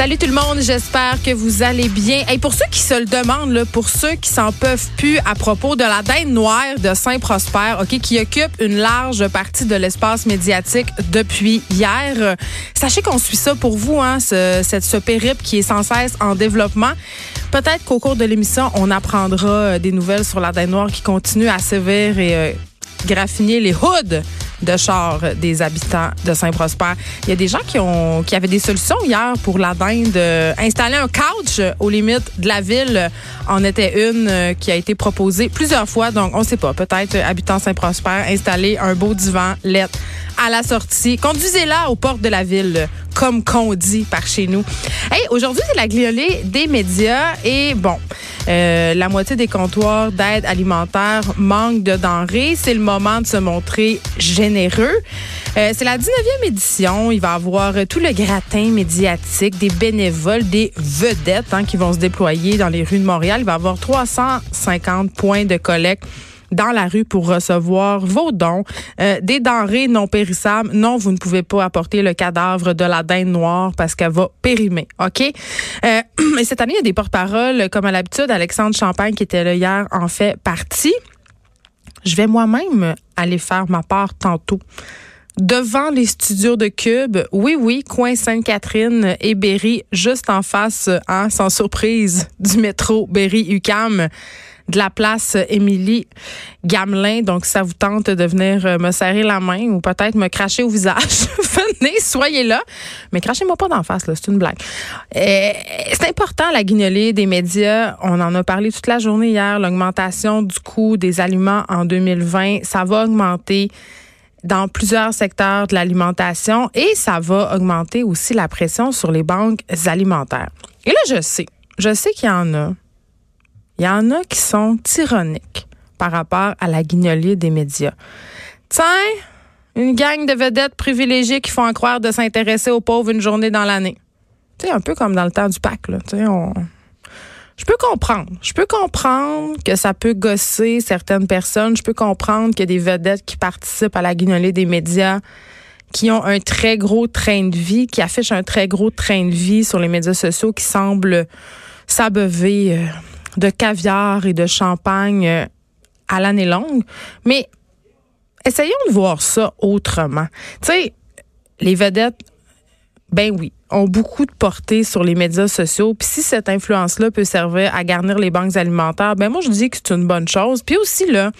Salut tout le monde, j'espère que vous allez bien. Et pour ceux qui se le demandent, pour ceux qui s'en peuvent plus à propos de la dinde noire de Saint-Prosper, ok, qui occupe une large partie de l'espace médiatique depuis hier, euh, sachez qu'on suit ça pour vous, hein, ce, cette, ce périple qui est sans cesse en développement. Peut-être qu'au cours de l'émission, on apprendra euh, des nouvelles sur la dinde noire qui continue à sévir et euh, graffiner les hoods de char des habitants de Saint-Prosper. Il y a des gens qui ont qui avaient des solutions hier pour la dinde. Euh, installer un couch aux limites de la ville en était une euh, qui a été proposée plusieurs fois. Donc, on ne sait pas. Peut-être euh, habitants Saint-Prosper, installer un beau divan lettre à la sortie. Conduisez-la aux portes de la ville, comme qu'on dit par chez nous. Hey, aujourd'hui, c'est la gliolée des médias. Et bon, euh, la moitié des comptoirs d'aide alimentaire manquent de denrées. C'est le moment de se montrer généreux. Euh, c'est la 19e édition. Il va y avoir tout le gratin médiatique, des bénévoles, des vedettes hein, qui vont se déployer dans les rues de Montréal. Il va y avoir 350 points de collecte dans la rue pour recevoir vos dons, euh, des denrées non périssables. Non, vous ne pouvez pas apporter le cadavre de la dinde noire parce qu'elle va périmer. OK? Euh, et cette année, il y a des porte-paroles, comme à l'habitude, Alexandre Champagne, qui était là hier, en fait partie. Je vais moi-même aller faire ma part tantôt devant les studios de Cube. Oui, oui, coin Sainte-Catherine et Berry, juste en face, hein, sans surprise, du métro Berry-UCAM de la place Émilie Gamelin. Donc, ça vous tente de venir euh, me serrer la main ou peut-être me cracher au visage, venez, soyez là. Mais crachez-moi pas d'en face, là, c'est une blague. Euh, c'est important, la guignolée des médias. On en a parlé toute la journée hier, l'augmentation du coût des aliments en 2020. Ça va augmenter dans plusieurs secteurs de l'alimentation et ça va augmenter aussi la pression sur les banques alimentaires. Et là, je sais, je sais qu'il y en a il y en a qui sont tyranniques par rapport à la guignolée des médias. Tiens, une gang de vedettes privilégiées qui font en croire de s'intéresser aux pauvres une journée dans l'année. Sais, un peu comme dans le temps du Pâques, là. On... Je peux comprendre. Je peux comprendre que ça peut gosser certaines personnes. Je peux comprendre qu'il y a des vedettes qui participent à la guignolée des médias qui ont un très gros train de vie, qui affichent un très gros train de vie sur les médias sociaux qui semblent s'abeuver euh, de caviar et de champagne euh, à l'année longue. Mais essayons de voir ça autrement. Tu les vedettes, ben oui, ont beaucoup de portée sur les médias sociaux. Puis si cette influence-là peut servir à garnir les banques alimentaires, ben moi je dis que c'est une bonne chose. Puis aussi là,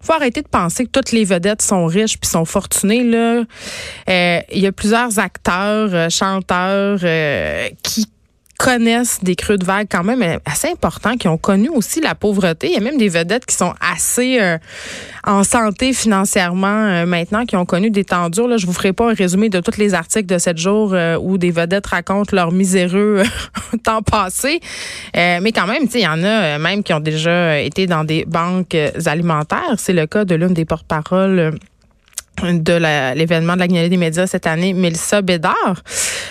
faut arrêter de penser que toutes les vedettes sont riches puis sont fortunées là. Euh, il y a plusieurs acteurs, euh, chanteurs qui connaissent des creux de vague quand même assez importants, qui ont connu aussi la pauvreté. Il y a même des vedettes qui sont assez euh, en santé financièrement euh, maintenant, qui ont connu des temps durs. Là, je vous ferai pas un résumé de tous les articles de sept jours euh, où des vedettes racontent leur miséreux temps passé. mais quand même, il y en a même qui ont déjà été dans des banques alimentaires. C'est le cas de l'une des porte-paroles de l'événement de la Guinée des médias cette année, Mélissa Bédard.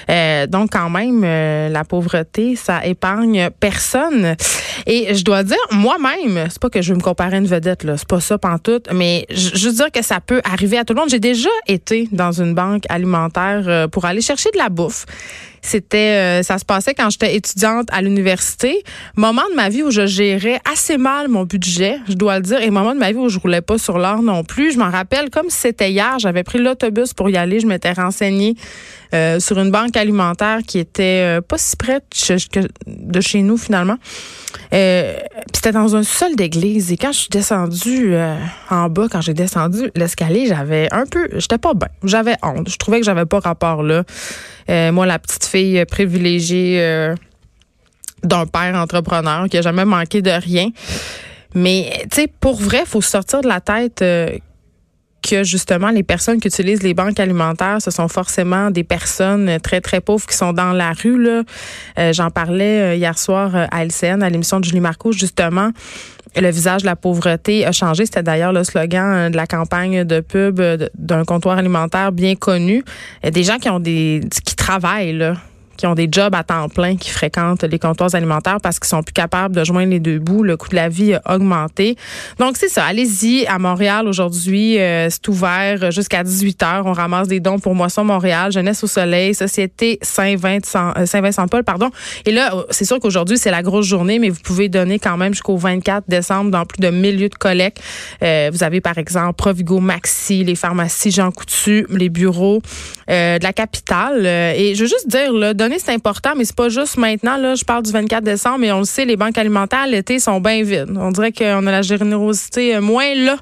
Euh, donc, quand même, euh, la pauvreté, ça épargne personne. Et je dois dire, moi-même, c'est pas que je veux me comparer à une vedette, là, c'est pas ça pantoute, mais je veux dire que ça peut arriver à tout le monde. J'ai déjà été dans une banque alimentaire euh, pour aller chercher de la bouffe. C'était, euh, ça se passait quand j'étais étudiante à l'université. Moment de ma vie où je gérais assez mal mon budget, je dois le dire, et moment de ma vie où je roulais pas sur l'or non plus. Je m'en rappelle comme c'était hier. J'avais pris l'autobus pour y aller. Je m'étais renseignée euh, sur une banque alimentaire qui était euh, pas si près de chez nous finalement. Euh, c'était dans un sol d'église et quand je suis descendue en bas, quand j'ai descendu l'escalier, j'avais un peu, j'étais pas bien, j'avais honte. Je trouvais que j'avais pas rapport là. Moi, la petite fille privilégiée d'un père entrepreneur qui a jamais manqué de rien. Mais tu sais, pour vrai, faut sortir de la tête que justement les personnes qui utilisent les banques alimentaires, ce sont forcément des personnes très très pauvres qui sont dans la rue. Là. Euh, j'en parlais euh, hier soir euh, à LCN, à l'émission de Julie Marco, justement. Le visage de la pauvreté a changé. C'était d'ailleurs le slogan de la campagne de pub d'un comptoir alimentaire bien connu. Des gens qui ont des qui travaillent qui ont des jobs à temps plein, qui fréquentent les comptoirs alimentaires parce qu'ils sont plus capables de joindre les deux bouts. Le coût de la vie a augmenté. Donc, c'est ça. Allez-y à Montréal aujourd'hui. Euh, c'est ouvert jusqu'à 18 h. On ramasse des dons pour Moisson Montréal, Jeunesse au Soleil, Société Saint-Vincent, euh, Saint-Vincent-Paul, pardon. Et là, euh, c'est sûr qu'aujourd'hui, c'est la grosse journée, mais vous pouvez donner quand même jusqu'au 24 décembre dans plus de 1000 lieux de collecte. vous avez, par exemple, Provigo Maxi, les pharmacies Jean Coutu, les bureaux de la capitale. et je veux juste dire, là, c'est important, mais c'est pas juste maintenant. Là, je parle du 24 décembre, mais on le sait, les banques alimentaires l'été sont bien vides. On dirait qu'on a la générosité euh, moins là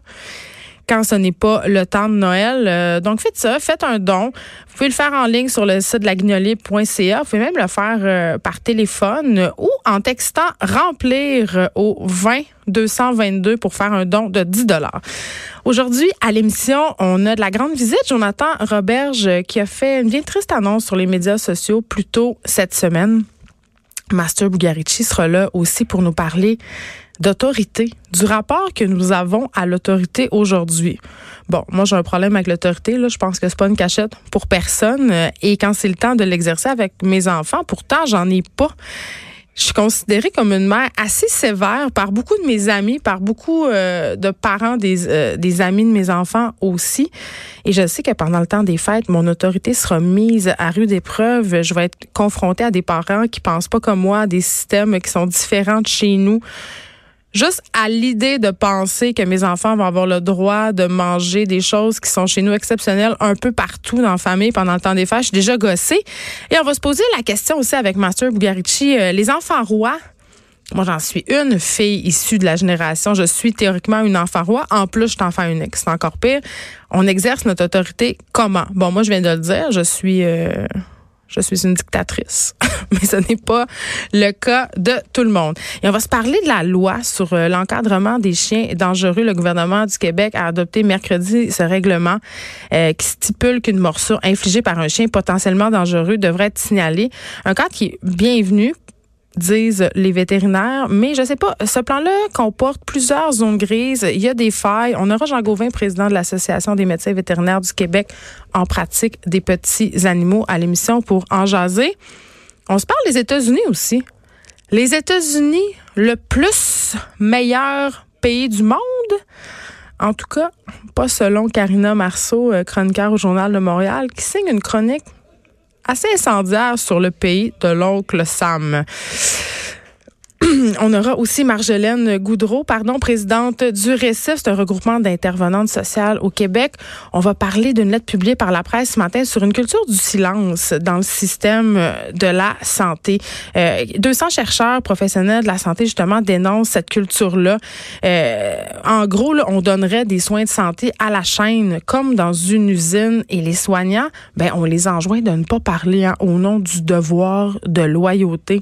quand ce n'est pas le temps de Noël. Euh, donc, faites ça, faites un don. Vous pouvez le faire en ligne sur le site de laguignolier.ca. Vous pouvez même le faire euh, par téléphone ou en textant remplir au 20 222 pour faire un don de 10 dollars. Aujourd'hui, à l'émission, on a de la grande visite. Jonathan Roberge qui a fait une bien triste annonce sur les médias sociaux plus tôt cette semaine. Master Bugarici sera là aussi pour nous parler d'autorité, du rapport que nous avons à l'autorité aujourd'hui. Bon, moi j'ai un problème avec l'autorité, là, je pense que c'est pas une cachette pour personne et quand c'est le temps de l'exercer avec mes enfants, pourtant j'en ai pas. Je suis considérée comme une mère assez sévère par beaucoup de mes amis, par beaucoup euh, de parents des, euh, des amis de mes enfants aussi. Et je sais que pendant le temps des fêtes, mon autorité sera mise à rude épreuve. Je vais être confrontée à des parents qui pensent pas comme moi, à des systèmes qui sont différents de chez nous juste à l'idée de penser que mes enfants vont avoir le droit de manger des choses qui sont chez nous exceptionnelles un peu partout dans la famille pendant le temps des fêtes, je suis déjà gossée. Et on va se poser la question aussi avec Master Bugarici, euh, les enfants rois. Moi, j'en suis une fille issue de la génération. Je suis théoriquement une enfant roi. En plus, je suis enfant unique. C'est encore pire. On exerce notre autorité comment? Bon, moi, je viens de le dire. Je suis... Euh, je suis une dictatrice. Mais ce n'est pas le cas de tout le monde. Et on va se parler de la loi sur euh, l'encadrement des chiens dangereux. Le gouvernement du Québec a adopté mercredi ce règlement euh, qui stipule qu'une morsure infligée par un chien potentiellement dangereux devrait être signalée. Un cadre qui est bienvenu disent les vétérinaires. Mais je sais pas, ce plan-là comporte plusieurs zones grises. Il y a des failles. On aura Jean Gauvin, président de l'Association des médecins vétérinaires du Québec, en pratique des petits animaux à l'émission pour en jaser. On se parle des États-Unis aussi. Les États-Unis, le plus meilleur pays du monde. En tout cas, pas selon Karina Marceau, euh, chroniqueur au Journal de Montréal, qui signe une chronique assez incendiaire sur le pays de l'oncle Sam. On aura aussi Marjolaine Goudreau, pardon, présidente du RECIF, c'est un regroupement d'intervenantes sociales au Québec. On va parler d'une lettre publiée par la presse ce matin sur une culture du silence dans le système de la santé. Euh, 200 chercheurs professionnels de la santé, justement, dénoncent cette culture-là. Euh, en gros, on donnerait des soins de santé à la chaîne, comme dans une usine, et les soignants, ben, on les enjoint de ne pas parler hein, au nom du devoir de loyauté.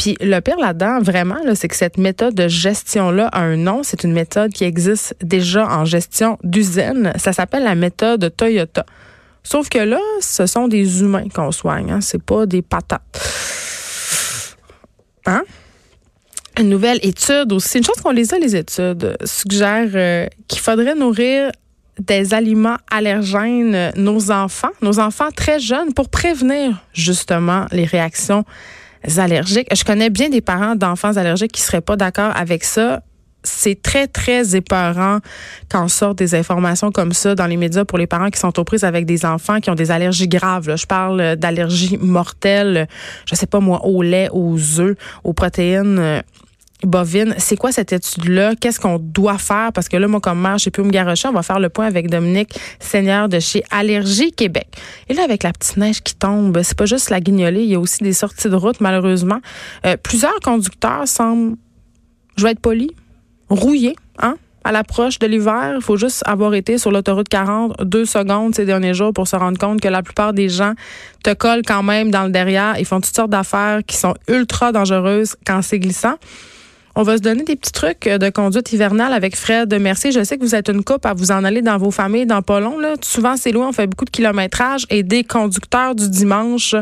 Puis le là-dedans, vraiment, c'est que cette méthode de gestion-là a un nom. C'est une méthode qui existe déjà en gestion d'usine. Ça s'appelle la méthode Toyota. Sauf que là, ce sont des humains qu'on soigne. Hein? C'est pas des patates. Hein? Une nouvelle étude aussi, une chose qu'on les a, les études, suggère euh, qu'il faudrait nourrir des aliments allergènes nos enfants, nos enfants très jeunes, pour prévenir justement les réactions allergiques. Je connais bien des parents d'enfants allergiques qui seraient pas d'accord avec ça. C'est très, très épeurant quand sortent des informations comme ça dans les médias pour les parents qui sont aux prises avec des enfants qui ont des allergies graves. Je parle d'allergies mortelles, je sais pas moi, au lait, aux œufs, aux protéines bovine. C'est quoi cette étude-là? Qu'est-ce qu'on doit faire? Parce que là, moi, comme mère, plus où me garocher. On va faire le point avec Dominique Seigneur de chez Allergie Québec. Et là, avec la petite neige qui tombe, c'est pas juste la guignolée, il y a aussi des sorties de route, malheureusement. Euh, plusieurs conducteurs semblent, je vais être poli, rouillés, hein? À l'approche de l'hiver, il faut juste avoir été sur l'autoroute 40 deux secondes ces derniers jours pour se rendre compte que la plupart des gens te collent quand même dans le derrière. Ils font toutes sortes d'affaires qui sont ultra dangereuses quand c'est glissant. On va se donner des petits trucs de conduite hivernale avec Fred Merci. Je sais que vous êtes une coupe à vous en aller dans vos familles dans pas. Souvent, c'est loin, on fait beaucoup de kilométrage et des conducteurs du dimanche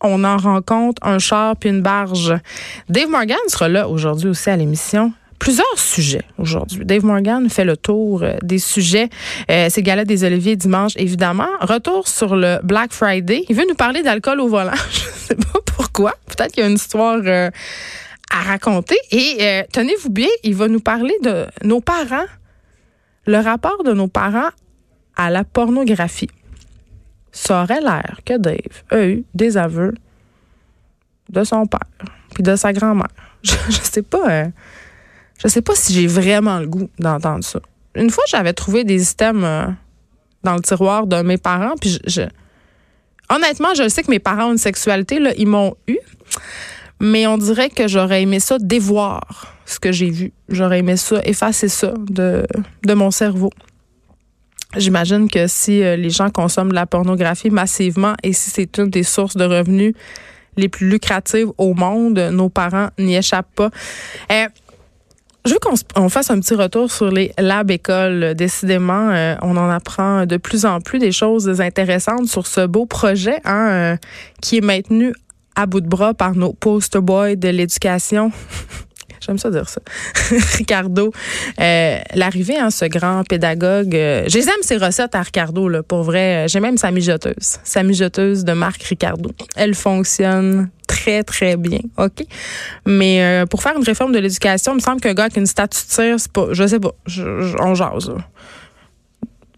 on en rencontre un char puis une barge. Dave Morgan sera là aujourd'hui aussi à l'émission plusieurs sujets aujourd'hui. Dave Morgan fait le tour euh, des sujets. Euh, c'est Gala des Oliviers dimanche, évidemment. Retour sur le Black Friday. Il veut nous parler d'alcool au volant. Je sais pas pourquoi. Peut-être qu'il y a une histoire euh, à raconter. Et tenez-vous bien, il va nous parler de nos parents, le rapport de nos parents à la pornographie. Ça aurait l'air que Dave a eu des aveux de son père puis de sa grand-mère. Je, je sais pas. Je sais pas si j'ai vraiment le goût d'entendre ça. Une fois, j'avais trouvé des systèmes euh, dans le tiroir de mes parents, puis je, honnêtement, je sais que mes parents ont une sexualité, là, ils m'ont eu, mais on dirait que j'aurais aimé ça dévoir ce que j'ai vu. J'aurais aimé ça effacer ça de, de mon cerveau. J'imagine que si euh, les gens consomment de la pornographie massivement et si c'est une des sources de revenus les plus lucratives au monde, nos parents n'y échappent pas. Euh, je veux qu'on fasse un petit retour sur les labs écoles. Décidément, euh, on en apprend de plus en plus des choses intéressantes sur ce beau projet hein, qui est maintenu à bout de bras par nos poster boys de l'éducation. J'aime ça dire ça. Ricardo, euh, l'arrivée, hein, ce grand pédagogue. Euh, J'aime ses recettes à Ricardo, là, pour vrai. J'ai même sa mijoteuse. Sa mijoteuse de Marc Ricardo. Elle fonctionne très, très bien. OK? Mais euh, pour faire une réforme de l'éducation, il me semble qu'un gars qui a une statue de tir, c'est pas. Je sais pas. on jase.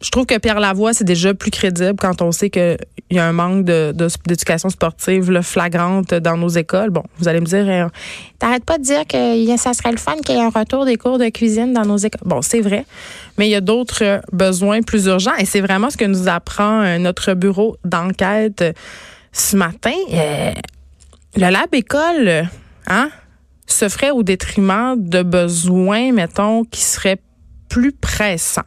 Je trouve que Pierre Lavoie, c'est déjà plus crédible quand on sait qu'il y a un manque d'éducation sportive le flagrante dans nos écoles. Bon, vous allez me dire, euh, t'arrêtes pas de dire que ça serait le fun qu'il y ait un retour des cours de cuisine dans nos écoles. Bon, c'est vrai, mais il y a d'autres besoins plus urgents et c'est vraiment ce que nous apprend euh, notre bureau d'enquête ce matin. Euh, le lab école, hein, se ferait au détriment de besoins, mettons, qui seraient plus pressants.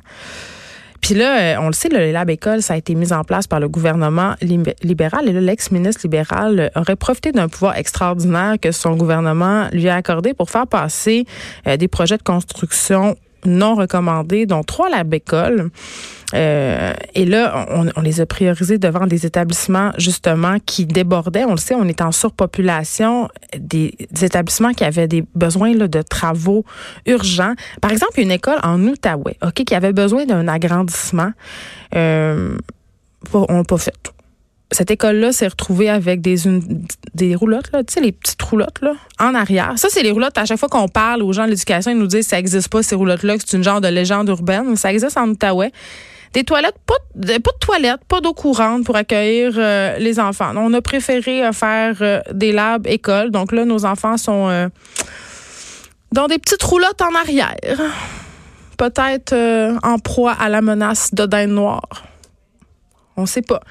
Puis là, euh, on le sait, le Lab École, ça a été mis en place par le gouvernement libéral. Et là, l'ex-ministre libéral aurait profité d'un pouvoir extraordinaire que son gouvernement lui a accordé pour faire passer euh, des projets de construction non recommandés, dont trois Lab École. Euh, et là, on, les a priorisés devant des établissements justement qui débordaient. On le sait, on est en surpopulation, des, établissements qui avaient des besoins là, de travaux urgents. Par exemple, une école en Outaouais, ok, qui avait besoin d'un agrandissement. Euh, on l'a pas fait cette école-là s'est retrouvée avec des, des roulottes, là, tu sais, les petites roulottes là, en arrière. Ça, c'est les roulottes. À chaque fois qu'on parle aux gens de l'éducation, ils nous disent que ça n'existe pas, ces roulottes-là, que c'est une genre de légende urbaine. Ça existe en Outaouais. Des toilettes, pas de, toilettes, pas d'eau courante pour accueillir euh, les enfants. On a préféré euh, faire euh, des labs écoles. Donc là, nos enfants sont dans des petites roulottes en arrière. Peut-être en proie à la menace de dinde noire. On sait pas.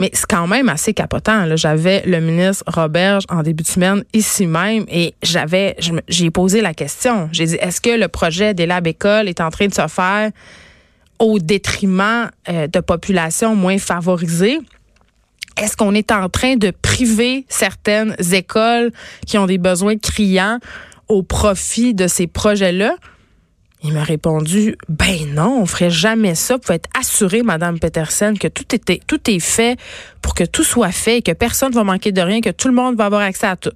Mais c'est quand même assez capotant. J'avais le ministre Roberge en début de semaine ici même et j'avais, j'ai posé la question. J'ai dit, est-ce que le projet des labs écoles est en train de se faire au détriment euh, de populations moins favorisées? Est-ce qu'on est en train de priver certaines écoles qui ont des besoins criants au profit de ces projets-là? Il m'a répondu, ben non, on ferait jamais ça. Vous pouvez être assuré, Madame Peterson, que tout, était, est fait pour que tout soit fait et que personne ne va manquer de rien, que tout le monde va avoir accès à tout.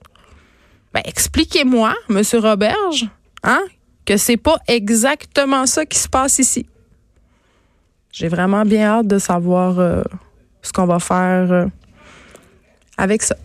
Ben, expliquez-moi, Monsieur Roberge, hein, que c'est pas exactement ça qui se passe ici. J'ai vraiment bien hâte de savoir euh, ce qu'on va faire euh, avec ça.